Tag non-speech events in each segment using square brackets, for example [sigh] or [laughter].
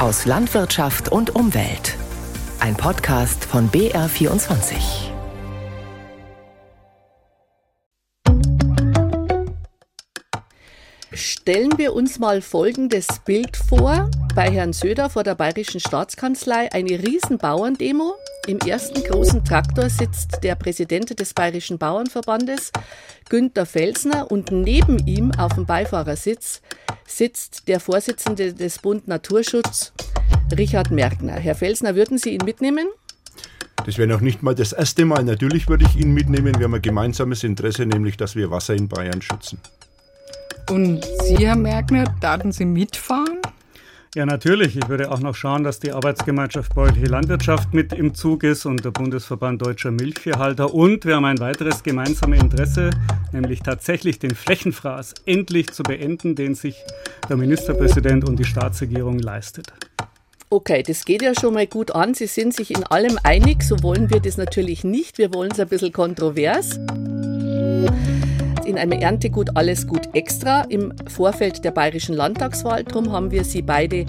aus Landwirtschaft und Umwelt. Ein Podcast von BR24. Stellen wir uns mal folgendes Bild vor. Bei Herrn Söder vor der Bayerischen Staatskanzlei eine Riesenbauerndemo. Im ersten großen Traktor sitzt der Präsident des Bayerischen Bauernverbandes, Günther Felsner, und neben ihm auf dem Beifahrersitz sitzt der Vorsitzende des Bund Naturschutz, Richard Merkner. Herr Felsner, würden Sie ihn mitnehmen? Das wäre noch nicht mal das erste Mal. Natürlich würde ich ihn mitnehmen. Wir haben ein gemeinsames Interesse, nämlich dass wir Wasser in Bayern schützen. Und Sie, Herr Merkner, daten Sie mitfahren? Ja, natürlich. Ich würde auch noch schauen, dass die Arbeitsgemeinschaft Bäuerliche Landwirtschaft mit im Zug ist und der Bundesverband Deutscher Milchviehhalter. Und wir haben ein weiteres gemeinsames Interesse, nämlich tatsächlich den Flächenfraß endlich zu beenden, den sich der Ministerpräsident und die Staatsregierung leistet. Okay, das geht ja schon mal gut an. Sie sind sich in allem einig. So wollen wir das natürlich nicht. Wir wollen es ein bisschen kontrovers in einem Erntegut Alles Gut Extra im Vorfeld der Bayerischen Landtagswahl. Darum haben wir Sie beide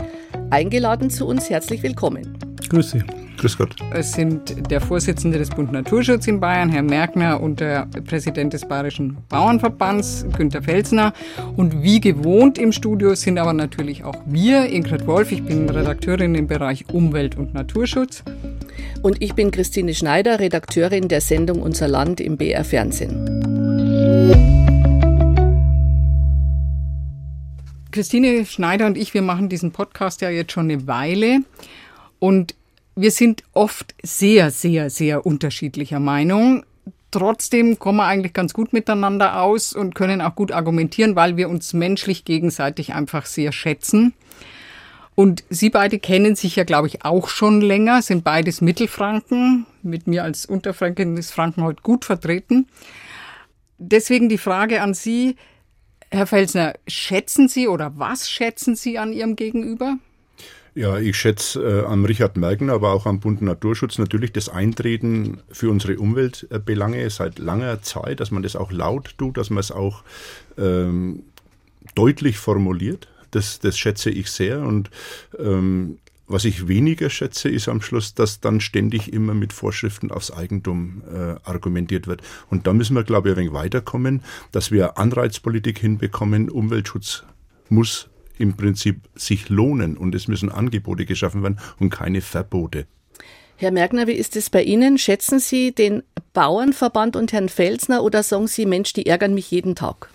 eingeladen zu uns. Herzlich willkommen. Grüß Sie. Grüß Gott. Es sind der Vorsitzende des Bund Naturschutz in Bayern, Herr Merkner, und der Präsident des Bayerischen Bauernverbands, Günter Felsner. Und wie gewohnt im Studio sind aber natürlich auch wir, Ingrid Wolf. Ich bin Redakteurin im Bereich Umwelt und Naturschutz. Und ich bin Christine Schneider, Redakteurin der Sendung Unser Land im BR Fernsehen. Christine Schneider und ich, wir machen diesen Podcast ja jetzt schon eine Weile und wir sind oft sehr, sehr, sehr unterschiedlicher Meinung. Trotzdem kommen wir eigentlich ganz gut miteinander aus und können auch gut argumentieren, weil wir uns menschlich gegenseitig einfach sehr schätzen. Und Sie beide kennen sich ja, glaube ich, auch schon länger, sind beides Mittelfranken. Mit mir als Unterfränkin ist Franken heute gut vertreten. Deswegen die Frage an Sie, Herr Felsner, schätzen Sie oder was schätzen Sie an Ihrem Gegenüber? Ja, ich schätze äh, am Richard Mergen, aber auch am Bund Naturschutz natürlich das Eintreten für unsere Umweltbelange seit langer Zeit, dass man das auch laut tut, dass man es auch ähm, deutlich formuliert. Das, das schätze ich sehr und ähm, was ich weniger schätze, ist am Schluss, dass dann ständig immer mit Vorschriften aufs Eigentum äh, argumentiert wird. Und da müssen wir, glaube ich, ein wenig weiterkommen, dass wir Anreizpolitik hinbekommen. Umweltschutz muss im Prinzip sich lohnen und es müssen Angebote geschaffen werden und keine Verbote. Herr Merkner, wie ist es bei Ihnen? Schätzen Sie den Bauernverband und Herrn Felsner oder sagen Sie, Mensch, die ärgern mich jeden Tag?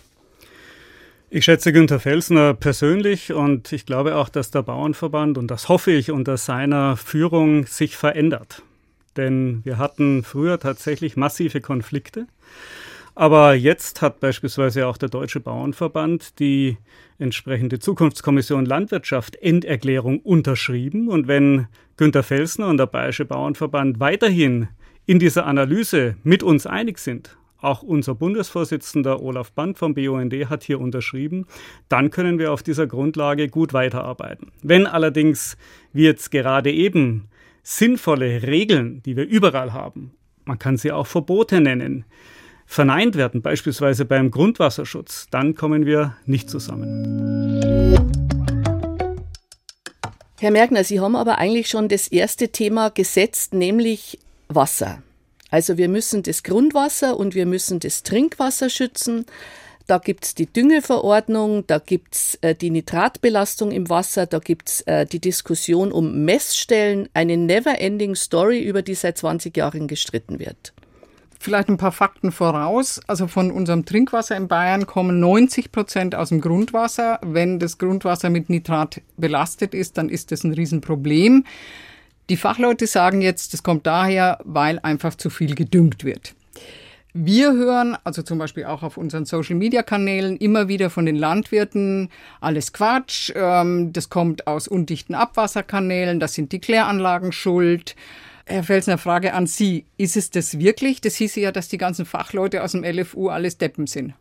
Ich schätze Günter Felsner persönlich und ich glaube auch, dass der Bauernverband, und das hoffe ich, unter seiner Führung sich verändert. Denn wir hatten früher tatsächlich massive Konflikte. Aber jetzt hat beispielsweise auch der Deutsche Bauernverband die entsprechende Zukunftskommission Landwirtschaft Enderklärung unterschrieben. Und wenn Günter Felsner und der Bayerische Bauernverband weiterhin in dieser Analyse mit uns einig sind auch unser Bundesvorsitzender Olaf Band vom BUND hat hier unterschrieben. Dann können wir auf dieser Grundlage gut weiterarbeiten. Wenn allerdings wir jetzt gerade eben sinnvolle Regeln, die wir überall haben, man kann sie auch Verbote nennen, verneint werden, beispielsweise beim Grundwasserschutz, dann kommen wir nicht zusammen. Herr Merkner, Sie haben aber eigentlich schon das erste Thema gesetzt, nämlich Wasser. Also wir müssen das Grundwasser und wir müssen das Trinkwasser schützen. Da gibt's die Düngeverordnung, da gibt's äh, die Nitratbelastung im Wasser, da gibt's äh, die Diskussion um Messstellen, eine never-ending Story, über die seit 20 Jahren gestritten wird. Vielleicht ein paar Fakten voraus. Also von unserem Trinkwasser in Bayern kommen 90 Prozent aus dem Grundwasser. Wenn das Grundwasser mit Nitrat belastet ist, dann ist das ein Riesenproblem. Die Fachleute sagen jetzt, das kommt daher, weil einfach zu viel gedüngt wird. Wir hören, also zum Beispiel auch auf unseren Social-Media-Kanälen, immer wieder von den Landwirten, alles Quatsch, ähm, das kommt aus undichten Abwasserkanälen, das sind die Kläranlagen schuld. Herr Felsner, Frage an Sie. Ist es das wirklich? Das hieße ja, dass die ganzen Fachleute aus dem LFU alles Deppen sind.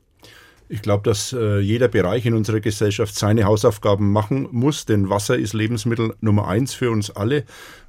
Ich glaube, dass äh, jeder Bereich in unserer Gesellschaft seine Hausaufgaben machen muss, denn Wasser ist Lebensmittel Nummer eins für uns alle.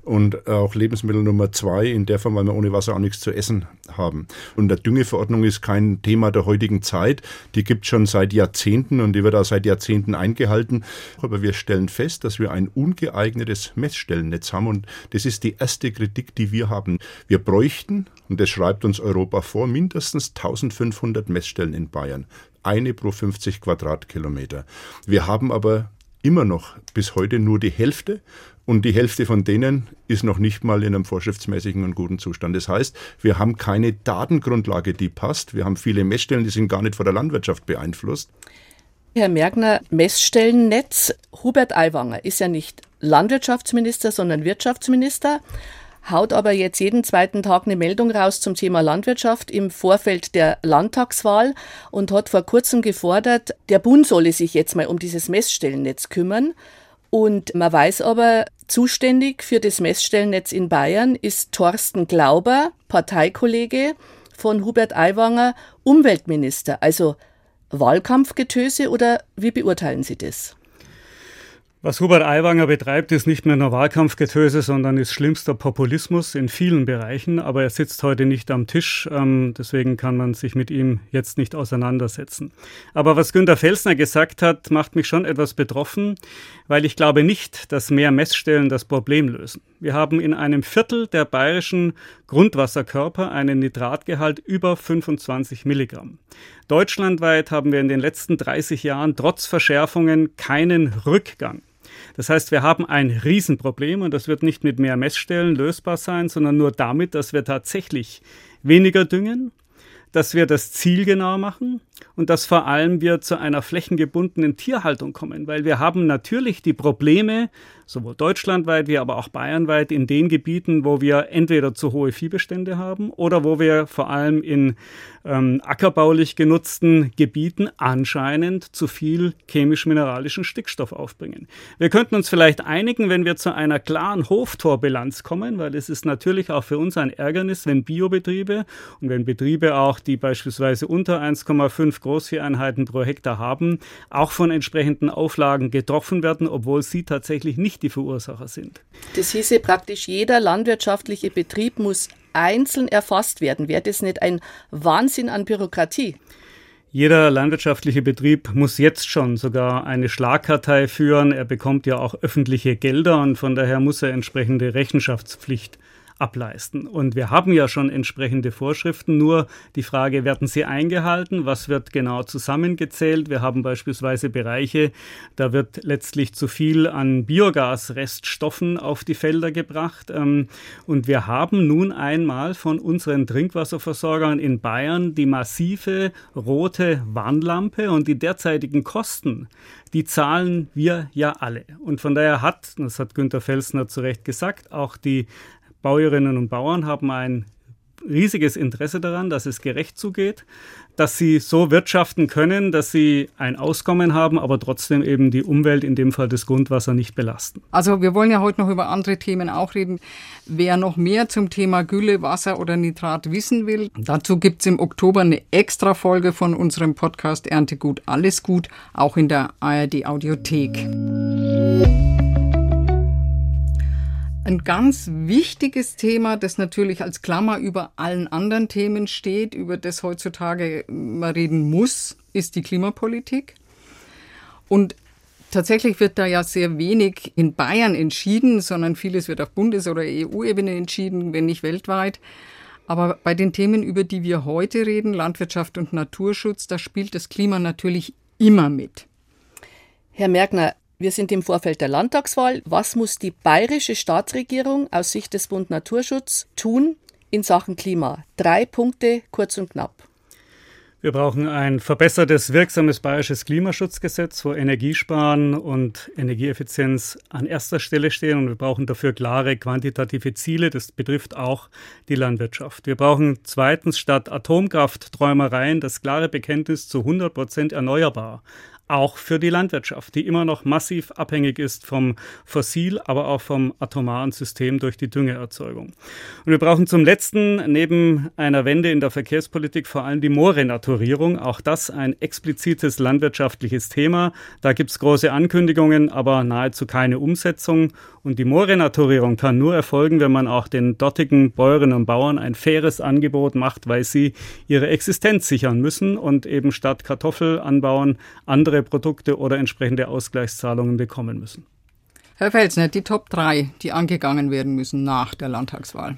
und auch Lebensmittel Nummer zwei in der Form, weil wir ohne Wasser auch nichts zu essen haben. Und der Düngeverordnung ist kein Thema der heutigen Zeit. Die gibt es schon seit Jahrzehnten und die wird auch seit Jahrzehnten eingehalten. Aber wir stellen fest, dass wir ein ungeeignetes Messstellennetz haben und das ist die erste Kritik, die wir haben. Wir bräuchten, und das schreibt uns Europa vor, mindestens 1500 Messstellen in Bayern. Eine pro 50 Quadratkilometer. Wir haben aber immer noch bis heute nur die Hälfte und die Hälfte von denen ist noch nicht mal in einem vorschriftsmäßigen und guten Zustand. Das heißt, wir haben keine Datengrundlage, die passt. Wir haben viele Messstellen, die sind gar nicht von der Landwirtschaft beeinflusst. Herr Merkner, Messstellennetz. Hubert Aiwanger ist ja nicht Landwirtschaftsminister, sondern Wirtschaftsminister, haut aber jetzt jeden zweiten Tag eine Meldung raus zum Thema Landwirtschaft im Vorfeld der Landtagswahl und hat vor kurzem gefordert, der Bund solle sich jetzt mal um dieses Messstellennetz kümmern. Und man weiß aber, zuständig für das Messstellennetz in Bayern ist Thorsten Glauber, Parteikollege von Hubert Aiwanger, Umweltminister. Also Wahlkampfgetöse oder wie beurteilen Sie das? Was Hubert Aiwanger betreibt, ist nicht mehr nur Wahlkampfgetöse, sondern ist schlimmster Populismus in vielen Bereichen. Aber er sitzt heute nicht am Tisch, ähm, deswegen kann man sich mit ihm jetzt nicht auseinandersetzen. Aber was Günter Felsner gesagt hat, macht mich schon etwas betroffen, weil ich glaube nicht, dass mehr Messstellen das Problem lösen. Wir haben in einem Viertel der bayerischen Grundwasserkörper einen Nitratgehalt über 25 Milligramm. Deutschlandweit haben wir in den letzten 30 Jahren trotz Verschärfungen keinen Rückgang. Das heißt, wir haben ein Riesenproblem und das wird nicht mit mehr Messstellen lösbar sein, sondern nur damit, dass wir tatsächlich weniger düngen, dass wir das Ziel genau machen und dass vor allem wir zu einer flächengebundenen Tierhaltung kommen, weil wir haben natürlich die Probleme, sowohl deutschlandweit wie aber auch bayernweit, in den Gebieten, wo wir entweder zu hohe Viehbestände haben oder wo wir vor allem in ähm, ackerbaulich genutzten Gebieten anscheinend zu viel chemisch-mineralischen Stickstoff aufbringen. Wir könnten uns vielleicht einigen, wenn wir zu einer klaren Hoftorbilanz kommen, weil es ist natürlich auch für uns ein Ärgernis, wenn Biobetriebe und wenn Betriebe auch, die beispielsweise unter 1,5 Großvieheinheiten pro Hektar haben, auch von entsprechenden Auflagen getroffen werden, obwohl sie tatsächlich nicht die Verursacher sind. Das hieße praktisch, jeder landwirtschaftliche Betrieb muss einzeln erfasst werden. Wäre das nicht ein Wahnsinn an Bürokratie? Jeder landwirtschaftliche Betrieb muss jetzt schon sogar eine Schlagkartei führen. Er bekommt ja auch öffentliche Gelder und von daher muss er entsprechende Rechenschaftspflicht ableisten. Und wir haben ja schon entsprechende Vorschriften, nur die Frage, werden sie eingehalten? Was wird genau zusammengezählt? Wir haben beispielsweise Bereiche, da wird letztlich zu viel an Biogasreststoffen auf die Felder gebracht. Ähm, und wir haben nun einmal von unseren Trinkwasserversorgern in Bayern die massive rote Warnlampe und die derzeitigen Kosten die zahlen wir ja alle. Und von daher hat, das hat Günter Felsner zu Recht gesagt, auch die Bäuerinnen und Bauern haben ein riesiges Interesse daran, dass es gerecht zugeht, dass sie so wirtschaften können, dass sie ein Auskommen haben, aber trotzdem eben die Umwelt, in dem Fall das Grundwasser, nicht belasten. Also wir wollen ja heute noch über andere Themen auch reden. Wer noch mehr zum Thema Gülle, Wasser oder Nitrat wissen will, dazu gibt es im Oktober eine extra Folge von unserem Podcast Erntegut, alles gut, auch in der ARD Audiothek. Ein ganz wichtiges Thema, das natürlich als Klammer über allen anderen Themen steht, über das heutzutage man reden muss, ist die Klimapolitik. Und tatsächlich wird da ja sehr wenig in Bayern entschieden, sondern vieles wird auf Bundes- oder EU-Ebene entschieden, wenn nicht weltweit. Aber bei den Themen, über die wir heute reden, Landwirtschaft und Naturschutz, da spielt das Klima natürlich immer mit. Herr Merkner, wir sind im Vorfeld der Landtagswahl. Was muss die bayerische Staatsregierung aus Sicht des Bund Naturschutz tun in Sachen Klima? Drei Punkte, kurz und knapp. Wir brauchen ein verbessertes, wirksames bayerisches Klimaschutzgesetz, wo Energiesparen und Energieeffizienz an erster Stelle stehen. Und wir brauchen dafür klare quantitative Ziele. Das betrifft auch die Landwirtschaft. Wir brauchen zweitens statt Atomkraftträumereien das klare Bekenntnis zu 100 Prozent erneuerbar auch für die Landwirtschaft, die immer noch massiv abhängig ist vom Fossil, aber auch vom atomaren System durch die Düngeerzeugung. Und wir brauchen zum letzten neben einer Wende in der Verkehrspolitik vor allem die Moorrenaturierung. Auch das ein explizites landwirtschaftliches Thema. Da gibt es große Ankündigungen, aber nahezu keine Umsetzung. Und die Moorrenaturierung kann nur erfolgen, wenn man auch den dortigen Bäuerinnen und Bauern ein faires Angebot macht, weil sie ihre Existenz sichern müssen und eben statt Kartoffel anbauen andere Produkte oder entsprechende Ausgleichszahlungen bekommen müssen. Herr Felsner, die Top 3, die angegangen werden müssen nach der Landtagswahl.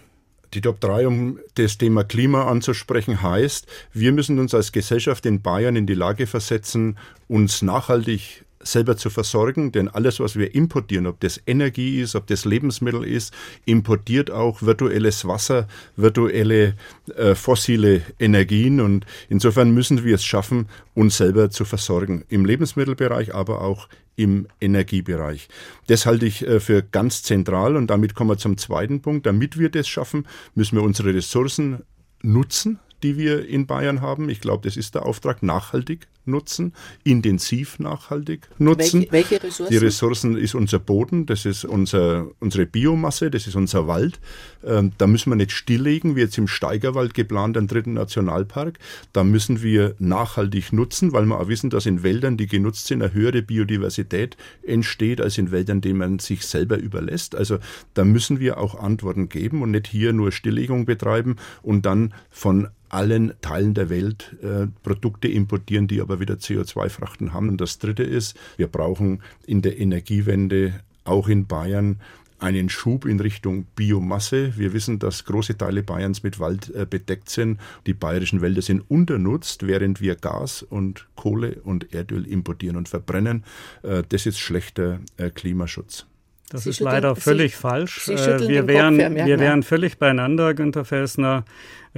Die Top 3, um das Thema Klima anzusprechen, heißt, wir müssen uns als Gesellschaft in Bayern in die Lage versetzen, uns nachhaltig selber zu versorgen, denn alles, was wir importieren, ob das Energie ist, ob das Lebensmittel ist, importiert auch virtuelles Wasser, virtuelle äh, fossile Energien und insofern müssen wir es schaffen, uns selber zu versorgen, im Lebensmittelbereich, aber auch im Energiebereich. Das halte ich äh, für ganz zentral und damit kommen wir zum zweiten Punkt. Damit wir das schaffen, müssen wir unsere Ressourcen nutzen, die wir in Bayern haben. Ich glaube, das ist der Auftrag, nachhaltig nutzen, intensiv nachhaltig nutzen. Welche, welche Ressourcen? Die Ressourcen ist unser Boden, das ist unser, unsere Biomasse, das ist unser Wald. Ähm, da müssen wir nicht stilllegen, wie jetzt im Steigerwald geplant, einen dritten Nationalpark. Da müssen wir nachhaltig nutzen, weil wir auch wissen, dass in Wäldern, die genutzt sind, eine höhere Biodiversität entsteht, als in Wäldern, denen man sich selber überlässt. Also da müssen wir auch Antworten geben und nicht hier nur Stilllegung betreiben und dann von allen Teilen der Welt äh, Produkte importieren, die aber wieder CO2-Frachten haben. Und das Dritte ist, wir brauchen in der Energiewende auch in Bayern einen Schub in Richtung Biomasse. Wir wissen, dass große Teile Bayerns mit Wald äh, bedeckt sind. Die bayerischen Wälder sind unternutzt, während wir Gas und Kohle und Erdöl importieren und verbrennen. Äh, das ist schlechter äh, Klimaschutz. Das Sie ist leider völlig Sie, falsch. Sie wir wären, wir wären völlig beieinander, Günter Felsner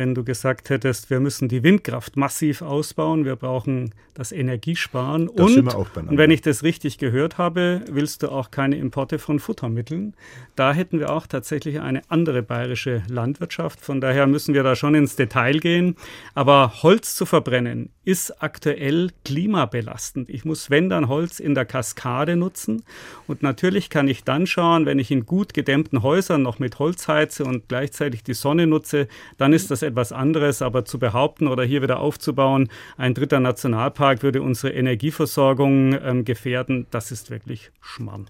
wenn du gesagt hättest, wir müssen die Windkraft massiv ausbauen, wir brauchen das Energiesparen das und, und wenn ich das richtig gehört habe, willst du auch keine Importe von Futtermitteln. Da hätten wir auch tatsächlich eine andere bayerische Landwirtschaft. Von daher müssen wir da schon ins Detail gehen. Aber Holz zu verbrennen ist aktuell klimabelastend. Ich muss, wenn dann Holz in der Kaskade nutzen. Und natürlich kann ich dann schauen, wenn ich in gut gedämmten Häusern noch mit Holz heize und gleichzeitig die Sonne nutze, dann ist das das etwas anderes, aber zu behaupten oder hier wieder aufzubauen, ein dritter Nationalpark würde unsere Energieversorgung ähm, gefährden, das ist wirklich Schmarrn.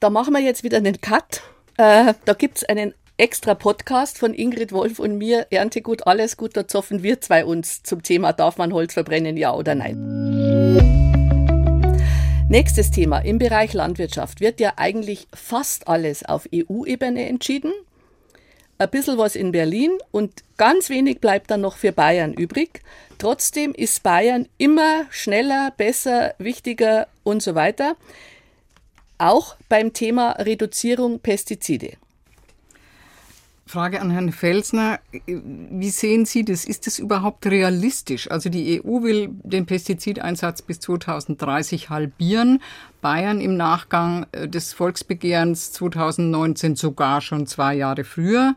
Da machen wir jetzt wieder einen Cut. Äh, da gibt es einen extra Podcast von Ingrid Wolf und mir, Erntegut, alles gut, da zoffen wir zwei uns zum Thema, darf man Holz verbrennen, ja oder nein. Nächstes Thema. Im Bereich Landwirtschaft wird ja eigentlich fast alles auf EU-Ebene entschieden ein bisschen was in Berlin und ganz wenig bleibt dann noch für Bayern übrig. Trotzdem ist Bayern immer schneller, besser, wichtiger und so weiter. Auch beim Thema Reduzierung Pestizide. Frage an Herrn Felsner. Wie sehen Sie das? Ist das überhaupt realistisch? Also die EU will den Pestizideinsatz bis 2030 halbieren. Bayern im Nachgang äh, des Volksbegehrens 2019 sogar schon zwei Jahre früher.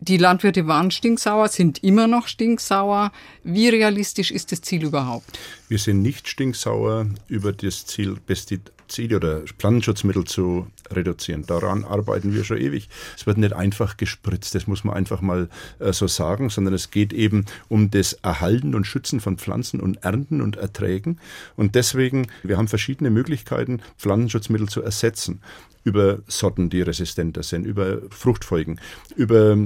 Die Landwirte waren stinksauer, sind immer noch stinksauer. Wie realistisch ist das Ziel überhaupt? Wir sind nicht stinksauer über das Ziel Pestizide oder Pflanzenschutzmittel zu reduzieren. Daran arbeiten wir schon ewig. Es wird nicht einfach gespritzt, das muss man einfach mal äh, so sagen, sondern es geht eben um das Erhalten und Schützen von Pflanzen und Ernten und Erträgen. Und deswegen, wir haben verschiedene Möglichkeiten, Pflanzenschutzmittel zu ersetzen über Sorten, die resistenter sind, über Fruchtfolgen, über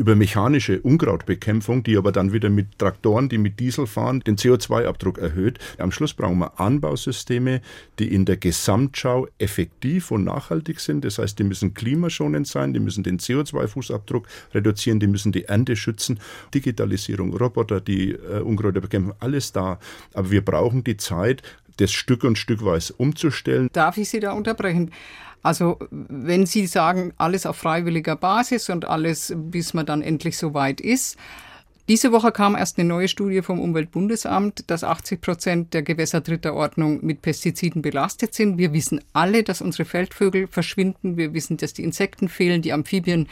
über mechanische Unkrautbekämpfung, die aber dann wieder mit Traktoren, die mit Diesel fahren, den CO2-Abdruck erhöht. Am Schluss brauchen wir Anbausysteme, die in der Gesamtschau effektiv und nachhaltig sind. Das heißt, die müssen klimaschonend sein, die müssen den CO2-Fußabdruck reduzieren, die müssen die Ernte schützen. Digitalisierung, Roboter, die äh, Unkräuter bekämpfen, alles da. Aber wir brauchen die Zeit, das Stück und Stückweise umzustellen. Darf ich Sie da unterbrechen? Also wenn Sie sagen, alles auf freiwilliger Basis und alles, bis man dann endlich so weit ist. Diese Woche kam erst eine neue Studie vom Umweltbundesamt, dass 80 Prozent der Gewässer dritter Ordnung mit Pestiziden belastet sind. Wir wissen alle, dass unsere Feldvögel verschwinden. Wir wissen, dass die Insekten fehlen, die Amphibien.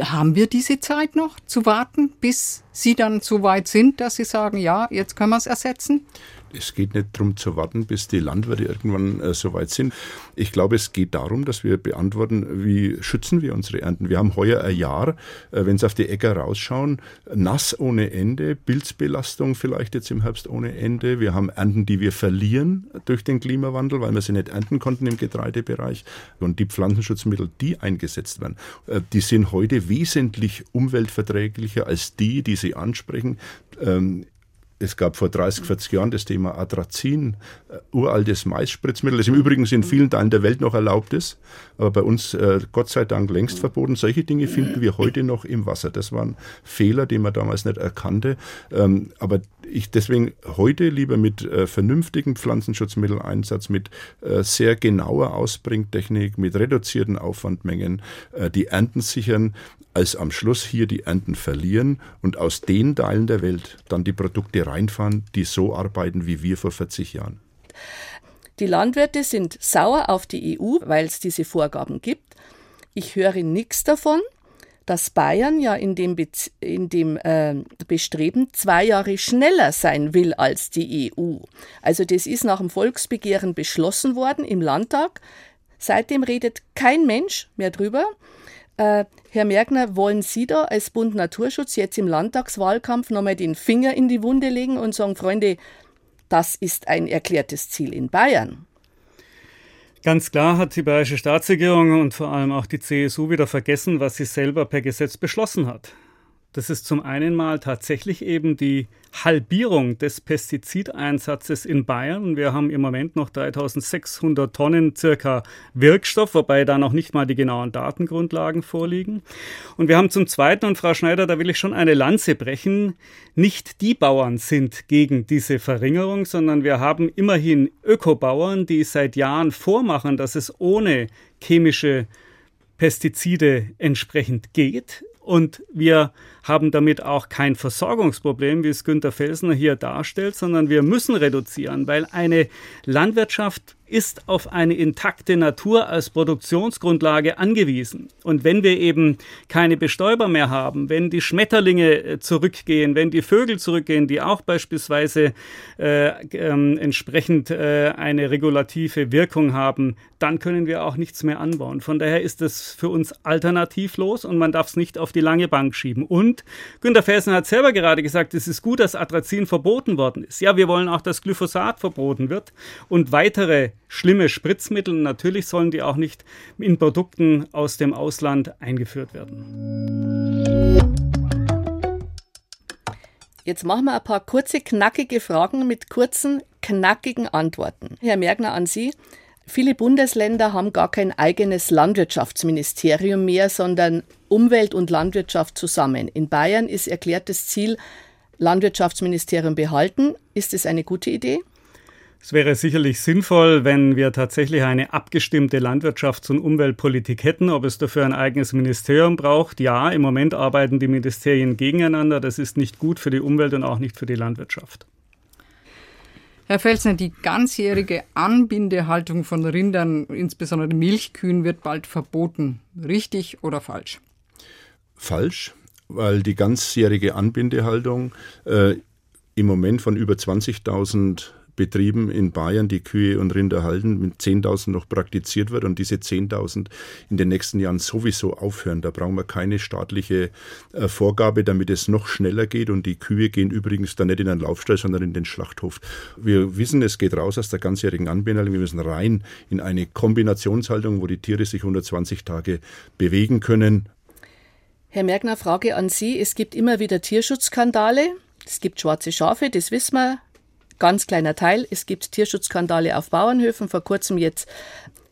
Haben wir diese Zeit noch zu warten, bis Sie dann so weit sind, dass Sie sagen, ja, jetzt können wir es ersetzen? es geht nicht darum zu warten, bis die Landwirte irgendwann äh, soweit sind. Ich glaube, es geht darum, dass wir beantworten, wie schützen wir unsere Ernten. Wir haben heuer ein Jahr, äh, wenn Sie auf die Äcker rausschauen, nass ohne Ende, Pilzbelastung vielleicht jetzt im Herbst ohne Ende. Wir haben Ernten, die wir verlieren durch den Klimawandel, weil wir sie nicht ernten konnten im Getreidebereich. Und die Pflanzenschutzmittel, die eingesetzt werden, äh, die sind heute wesentlich umweltverträglicher als die, die Sie ansprechen. Ähm, es gab vor 30, 40 Jahren das Thema Atrazin, äh, uraltes Maisspritzmittel, das im Übrigen in vielen Teilen der Welt noch erlaubt ist, aber bei uns äh, Gott sei Dank längst verboten. Solche Dinge finden wir heute noch im Wasser. Das waren Fehler, die man damals nicht erkannte. Ähm, aber ich deswegen heute lieber mit äh, vernünftigen Pflanzenschutzmitteleinsatz, mit äh, sehr genauer Ausbringtechnik, mit reduzierten Aufwandmengen äh, die Ernten sichern, als am Schluss hier die Ernten verlieren und aus den Teilen der Welt dann die Produkte reinfahren, die so arbeiten wie wir vor 40 Jahren. Die Landwirte sind sauer auf die EU, weil es diese Vorgaben gibt. Ich höre nichts davon, dass Bayern ja in dem, Be in dem äh, Bestreben zwei Jahre schneller sein will als die EU. Also das ist nach dem Volksbegehren beschlossen worden im Landtag. Seitdem redet kein Mensch mehr drüber. Äh, Herr Merkner, wollen Sie da als Bund Naturschutz jetzt im Landtagswahlkampf nochmal den Finger in die Wunde legen und sagen, Freunde, das ist ein erklärtes Ziel in Bayern? Ganz klar hat die bayerische Staatsregierung und vor allem auch die CSU wieder vergessen, was sie selber per Gesetz beschlossen hat. Das ist zum einen mal tatsächlich eben die Halbierung des Pestizideinsatzes in Bayern. Wir haben im Moment noch 3600 Tonnen circa Wirkstoff, wobei da noch nicht mal die genauen Datengrundlagen vorliegen. Und wir haben zum Zweiten, und Frau Schneider, da will ich schon eine Lanze brechen, nicht die Bauern sind gegen diese Verringerung, sondern wir haben immerhin Ökobauern, die seit Jahren vormachen, dass es ohne chemische Pestizide entsprechend geht. Und wir haben damit auch kein Versorgungsproblem, wie es Günter Felsner hier darstellt, sondern wir müssen reduzieren, weil eine Landwirtschaft ist auf eine intakte Natur als Produktionsgrundlage angewiesen. Und wenn wir eben keine Bestäuber mehr haben, wenn die Schmetterlinge äh, zurückgehen, wenn die Vögel zurückgehen, die auch beispielsweise äh, äh, entsprechend äh, eine regulative Wirkung haben, dann können wir auch nichts mehr anbauen. Von daher ist es für uns alternativlos und man darf es nicht auf die lange Bank schieben. Und Günter Felsen hat selber gerade gesagt, es ist gut, dass Atrazin verboten worden ist. Ja, wir wollen auch, dass Glyphosat verboten wird und weitere schlimme Spritzmittel. Natürlich sollen die auch nicht in Produkten aus dem Ausland eingeführt werden. Jetzt machen wir ein paar kurze, knackige Fragen mit kurzen, knackigen Antworten. Herr Mergner, an Sie. Viele Bundesländer haben gar kein eigenes Landwirtschaftsministerium mehr, sondern Umwelt und Landwirtschaft zusammen. In Bayern ist erklärtes Ziel Landwirtschaftsministerium behalten. Ist es eine gute Idee? Es wäre sicherlich sinnvoll, wenn wir tatsächlich eine abgestimmte Landwirtschafts- und Umweltpolitik hätten. Ob es dafür ein eigenes Ministerium braucht? Ja, im Moment arbeiten die Ministerien gegeneinander. Das ist nicht gut für die Umwelt und auch nicht für die Landwirtschaft. Herr Felsner, die ganzjährige Anbindehaltung von Rindern, insbesondere Milchkühen, wird bald verboten. Richtig oder falsch? Falsch, weil die ganzjährige Anbindehaltung äh, im Moment von über 20.000 Betrieben in Bayern, die Kühe und Rinder halten, mit 10.000 noch praktiziert wird und diese 10.000 in den nächsten Jahren sowieso aufhören. Da brauchen wir keine staatliche äh, Vorgabe, damit es noch schneller geht und die Kühe gehen übrigens dann nicht in den Laufstall, sondern in den Schlachthof. Wir wissen, es geht raus aus der ganzjährigen Anbindung. Wir müssen rein in eine Kombinationshaltung, wo die Tiere sich 120 Tage bewegen können. Herr Merkner, Frage an Sie. Es gibt immer wieder Tierschutzskandale. Es gibt schwarze Schafe, das wissen wir ganz kleiner Teil. Es gibt Tierschutzskandale auf Bauernhöfen, vor kurzem jetzt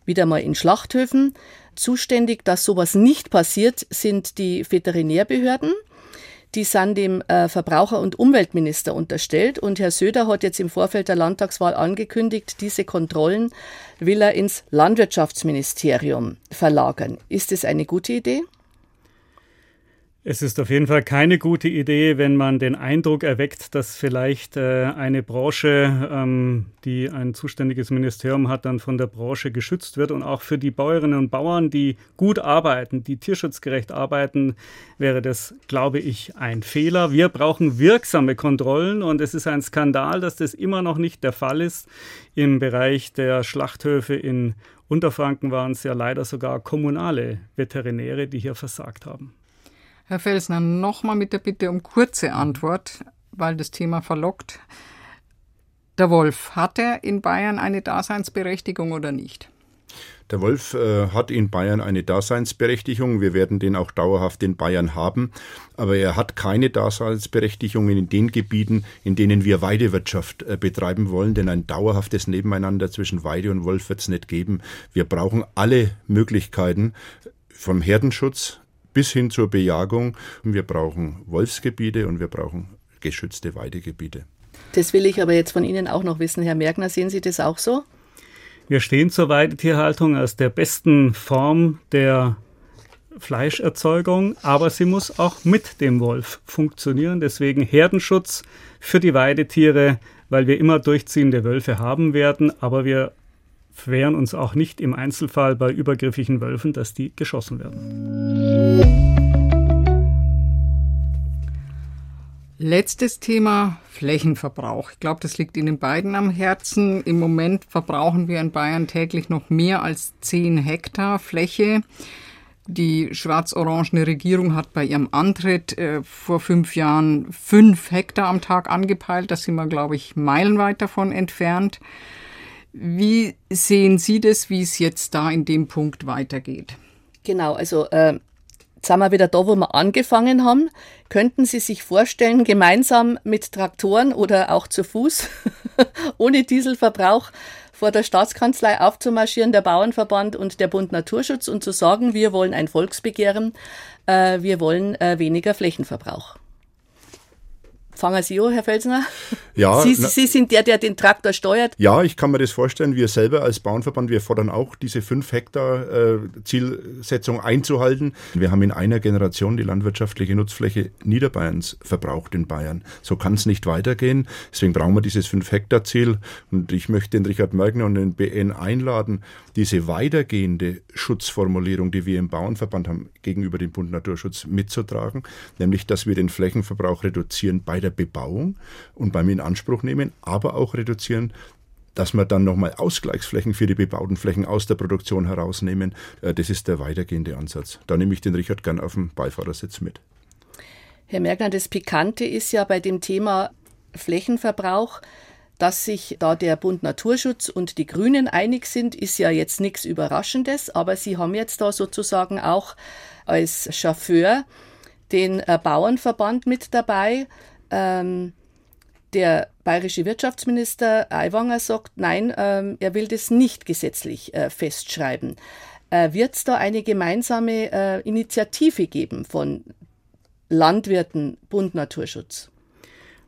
wieder mal in Schlachthöfen. Zuständig, dass sowas nicht passiert, sind die Veterinärbehörden. Die sind dem äh, Verbraucher- und Umweltminister unterstellt. Und Herr Söder hat jetzt im Vorfeld der Landtagswahl angekündigt, diese Kontrollen will er ins Landwirtschaftsministerium verlagern. Ist es eine gute Idee? Es ist auf jeden Fall keine gute Idee, wenn man den Eindruck erweckt, dass vielleicht äh, eine Branche, ähm, die ein zuständiges Ministerium hat, dann von der Branche geschützt wird. Und auch für die Bäuerinnen und Bauern, die gut arbeiten, die tierschutzgerecht arbeiten, wäre das, glaube ich, ein Fehler. Wir brauchen wirksame Kontrollen und es ist ein Skandal, dass das immer noch nicht der Fall ist. Im Bereich der Schlachthöfe in Unterfranken waren es ja leider sogar kommunale Veterinäre, die hier versagt haben. Herr Felsner, nochmal mit der Bitte um kurze Antwort, weil das Thema verlockt. Der Wolf, hat er in Bayern eine Daseinsberechtigung oder nicht? Der Wolf äh, hat in Bayern eine Daseinsberechtigung. Wir werden den auch dauerhaft in Bayern haben. Aber er hat keine Daseinsberechtigung in den Gebieten, in denen wir Weidewirtschaft äh, betreiben wollen. Denn ein dauerhaftes Nebeneinander zwischen Weide und Wolf wird es nicht geben. Wir brauchen alle Möglichkeiten vom Herdenschutz bis hin zur Bejagung. Wir brauchen Wolfsgebiete und wir brauchen geschützte Weidegebiete. Das will ich aber jetzt von Ihnen auch noch wissen, Herr Merkner. Sehen Sie das auch so? Wir stehen zur Weidetierhaltung als der besten Form der Fleischerzeugung, aber sie muss auch mit dem Wolf funktionieren. Deswegen Herdenschutz für die Weidetiere, weil wir immer durchziehende Wölfe haben werden, aber wir wehren uns auch nicht im Einzelfall bei übergriffigen Wölfen, dass die geschossen werden. Letztes Thema Flächenverbrauch. Ich glaube, das liegt Ihnen beiden am Herzen. Im Moment verbrauchen wir in Bayern täglich noch mehr als 10 Hektar Fläche. Die schwarz-orangene Regierung hat bei ihrem Antritt äh, vor fünf Jahren fünf Hektar am Tag angepeilt. Da sind wir, glaube ich, meilenweit davon entfernt. Wie sehen Sie das, wie es jetzt da in dem Punkt weitergeht? Genau, also äh, jetzt sind wir wieder da, wo wir angefangen haben. Könnten Sie sich vorstellen, gemeinsam mit Traktoren oder auch zu Fuß, [laughs] ohne Dieselverbrauch, vor der Staatskanzlei aufzumarschieren, der Bauernverband und der Bund Naturschutz und zu sagen, wir wollen ein Volksbegehren, äh, wir wollen äh, weniger Flächenverbrauch? Fangen Sie an, Herr Felsner. Ja, [laughs] Sie, Sie, sind der, der den Traktor steuert. Ja, ich kann mir das vorstellen. Wir selber als Bauernverband, wir fordern auch, diese 5 Hektar äh, Zielsetzung einzuhalten. Wir haben in einer Generation die landwirtschaftliche Nutzfläche Niederbayerns verbraucht in Bayern. So kann es nicht weitergehen. Deswegen brauchen wir dieses 5 Hektar Ziel. Und ich möchte den Richard Mergner und den BN einladen, diese weitergehende Schutzformulierung, die wir im Bauernverband haben, gegenüber dem Bund Naturschutz mitzutragen. Nämlich, dass wir den Flächenverbrauch reduzieren bei der Bebauung und beim Inanspruch nehmen, aber auch reduzieren dass wir dann nochmal Ausgleichsflächen für die bebauten Flächen aus der Produktion herausnehmen, äh, das ist der weitergehende Ansatz. Da nehme ich den Richard gern auf dem Beifahrersitz mit. Herr Mergner, das Pikante ist ja bei dem Thema Flächenverbrauch, dass sich da der Bund Naturschutz und die Grünen einig sind, ist ja jetzt nichts Überraschendes, aber Sie haben jetzt da sozusagen auch als Chauffeur den äh, Bauernverband mit dabei. Ähm, der bayerische Wirtschaftsminister Aiwanger sagt, nein, ähm, er will das nicht gesetzlich äh, festschreiben. Äh, Wird es da eine gemeinsame äh, Initiative geben von Landwirten, Bund Naturschutz?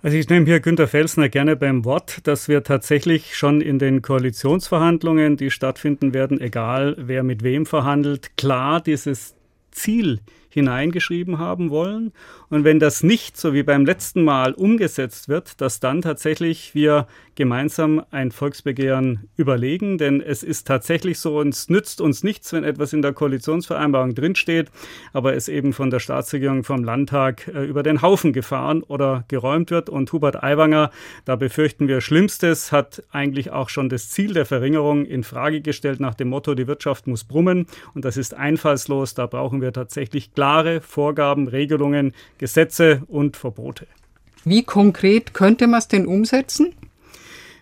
Also ich nehme hier Günter Felsner gerne beim Wort, dass wir tatsächlich schon in den Koalitionsverhandlungen, die stattfinden werden, egal wer mit wem verhandelt, klar dieses Ziel hineingeschrieben haben wollen. Und wenn das nicht, so wie beim letzten Mal, umgesetzt wird, dass dann tatsächlich wir gemeinsam ein Volksbegehren überlegen. Denn es ist tatsächlich so, es nützt uns nichts, wenn etwas in der Koalitionsvereinbarung drinsteht, aber es eben von der Staatsregierung, vom Landtag äh, über den Haufen gefahren oder geräumt wird. Und Hubert Aiwanger, da befürchten wir Schlimmstes, hat eigentlich auch schon das Ziel der Verringerung in Frage gestellt nach dem Motto, die Wirtschaft muss brummen. Und das ist einfallslos. Da brauchen wir tatsächlich klare Vorgaben, Regelungen, Gesetze und Verbote. Wie konkret könnte man es denn umsetzen?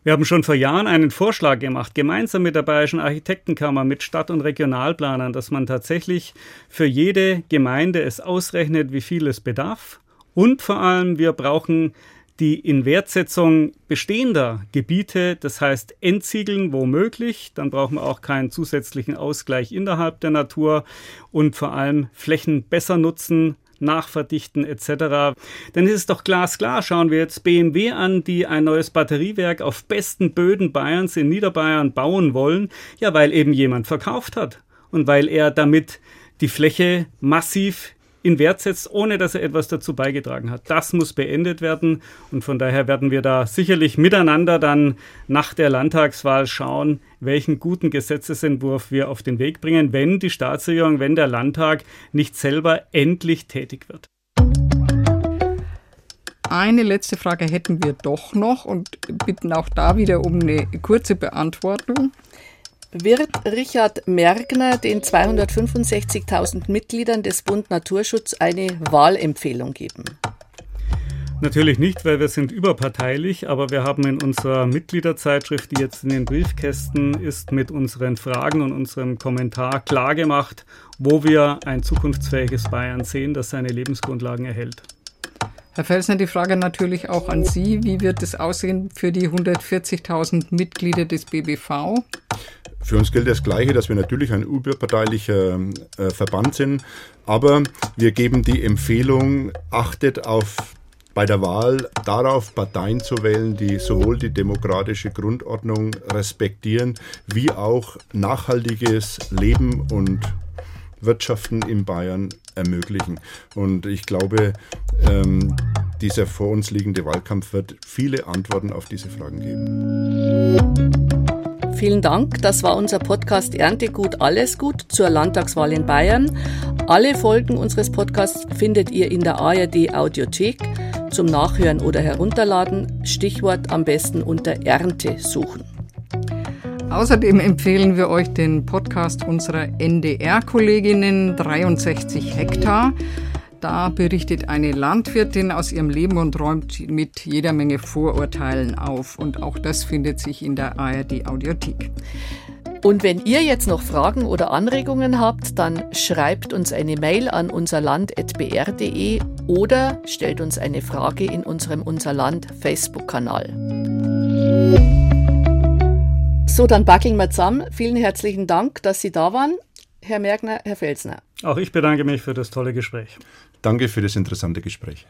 Wir haben schon vor Jahren einen Vorschlag gemacht, gemeinsam mit der Bayerischen Architektenkammer, mit Stadt- und Regionalplanern, dass man tatsächlich für jede Gemeinde es ausrechnet, wie viel es bedarf. Und vor allem, wir brauchen die Inwertsetzung bestehender Gebiete, das heißt Entziegeln womöglich, dann brauchen wir auch keinen zusätzlichen Ausgleich innerhalb der Natur und vor allem Flächen besser nutzen, nachverdichten etc. Denn es ist doch glasklar, schauen wir jetzt BMW an, die ein neues Batteriewerk auf besten Böden Bayerns in Niederbayern bauen wollen, ja weil eben jemand verkauft hat und weil er damit die Fläche massiv in Wert setzt, ohne dass er etwas dazu beigetragen hat. Das muss beendet werden und von daher werden wir da sicherlich miteinander dann nach der Landtagswahl schauen, welchen guten Gesetzesentwurf wir auf den Weg bringen, wenn die Staatsregierung, wenn der Landtag nicht selber endlich tätig wird. Eine letzte Frage hätten wir doch noch und bitten auch da wieder um eine kurze Beantwortung. Wird Richard Mergner den 265.000 Mitgliedern des Bund Naturschutz eine Wahlempfehlung geben? Natürlich nicht, weil wir sind überparteilich, aber wir haben in unserer Mitgliederzeitschrift, die jetzt in den Briefkästen ist, mit unseren Fragen und unserem Kommentar klargemacht, wo wir ein zukunftsfähiges Bayern sehen, das seine Lebensgrundlagen erhält. Herr Felsner, die Frage natürlich auch an Sie. Wie wird es aussehen für die 140.000 Mitglieder des BBV? Für uns gilt das Gleiche, dass wir natürlich ein überparteilicher äh, Verband sind, aber wir geben die Empfehlung, achtet auf bei der Wahl darauf, Parteien zu wählen, die sowohl die demokratische Grundordnung respektieren, wie auch nachhaltiges Leben und Wirtschaften in Bayern ermöglichen. Und ich glaube, ähm, dieser vor uns liegende Wahlkampf wird viele Antworten auf diese Fragen geben. Vielen Dank. Das war unser Podcast Erntegut Alles Gut zur Landtagswahl in Bayern. Alle Folgen unseres Podcasts findet ihr in der ARD Audiothek zum Nachhören oder Herunterladen. Stichwort am besten unter Ernte suchen. Außerdem empfehlen wir euch den Podcast unserer NDR-Kolleginnen 63 Hektar. Da berichtet eine Landwirtin aus ihrem Leben und räumt mit jeder Menge Vorurteilen auf. Und auch das findet sich in der ARD Audiothek. Und wenn ihr jetzt noch Fragen oder Anregungen habt, dann schreibt uns eine Mail an unserland.br.de oder stellt uns eine Frage in unserem Unser Land Facebook-Kanal. So, dann backeln wir zusammen. Vielen herzlichen Dank, dass Sie da waren, Herr Mergner, Herr Felsner. Auch ich bedanke mich für das tolle Gespräch. Danke für das interessante Gespräch.